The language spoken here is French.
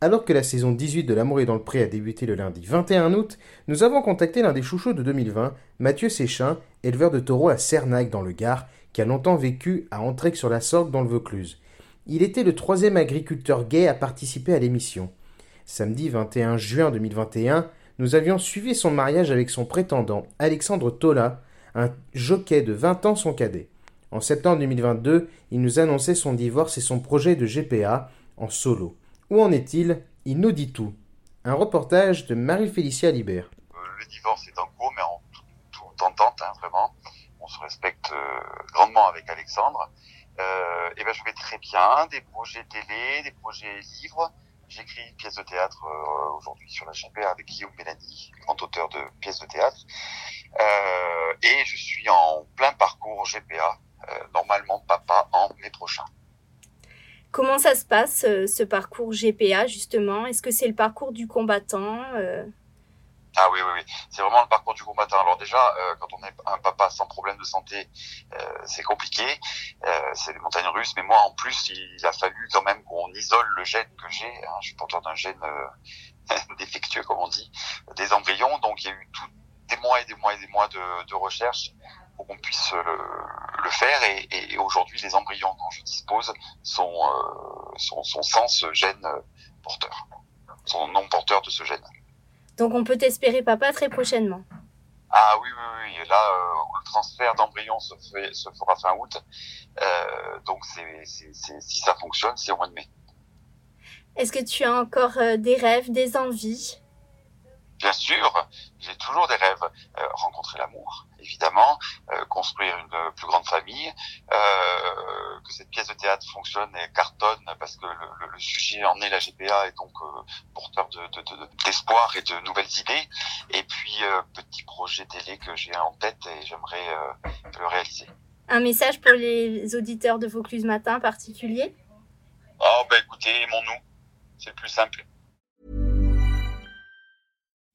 Alors que la saison 18 de L'amour est dans le pré a débuté le lundi 21 août, nous avons contacté l'un des chouchous de 2020, Mathieu Séchin, éleveur de taureaux à Cernac dans le Gard, qui a longtemps vécu à Entraigue-sur-la-Sorgue dans le Vaucluse. Il était le troisième agriculteur gay à participer à l'émission. Samedi 21 juin 2021, nous avions suivi son mariage avec son prétendant, Alexandre Tola, un jockey de 20 ans son cadet. En septembre 2022, il nous annonçait son divorce et son projet de GPA en solo. Où en est-il? Il nous dit tout. Un reportage de Marie-Félicia Libert. Euh, le divorce est en cours, mais en toute entente, hein, vraiment. On se respecte euh, grandement avec Alexandre. Euh, et ben je vais très bien, des projets télé, des projets livres. J'écris une pièce de théâtre aujourd'hui sur la GPA avec Guillaume Mélanie, grand auteur de pièces de théâtre. Et je suis en plein parcours GPA, normalement papa en mai prochain. Comment ça se passe, ce parcours GPA, justement? Est-ce que c'est le parcours du combattant ah oui, oui, oui. C'est vraiment le parcours du combattant. Alors déjà, euh, quand on est un papa sans problème de santé, euh, c'est compliqué. Euh, c'est des montagnes russes. Mais moi, en plus, il a fallu quand même qu'on isole le gène que j'ai. Hein. Je suis porteur d'un gène défectueux, comme on dit, des embryons. Donc il y a eu tout, des mois et des mois et des mois de recherche pour qu'on puisse le, le faire. Et, et aujourd'hui, les embryons dont je dispose sont, sont, sont sans ce gène porteur, sont non porteurs de ce gène. Donc on peut espérer papa très prochainement. Ah oui, oui, oui. Là, euh, le transfert d'embryon se, se fera fin août. Euh, donc c'est, si ça fonctionne, c'est au mois de mai. Est-ce que tu as encore euh, des rêves, des envies? Bien sûr, j'ai toujours des rêves. Euh, rencontrer l'amour, évidemment, euh, construire une plus grande famille, euh, que cette pièce de théâtre fonctionne et cartonne parce que le, le, sujet en est la GPA et donc porteur d'espoir de, de, et de nouvelles idées. Et puis, petit projet télé que j'ai en tête et j'aimerais le réaliser. Un message pour les auditeurs de Vaucluse Matin particulier Oh, ben écoutez, aimons-nous. C'est le plus simple.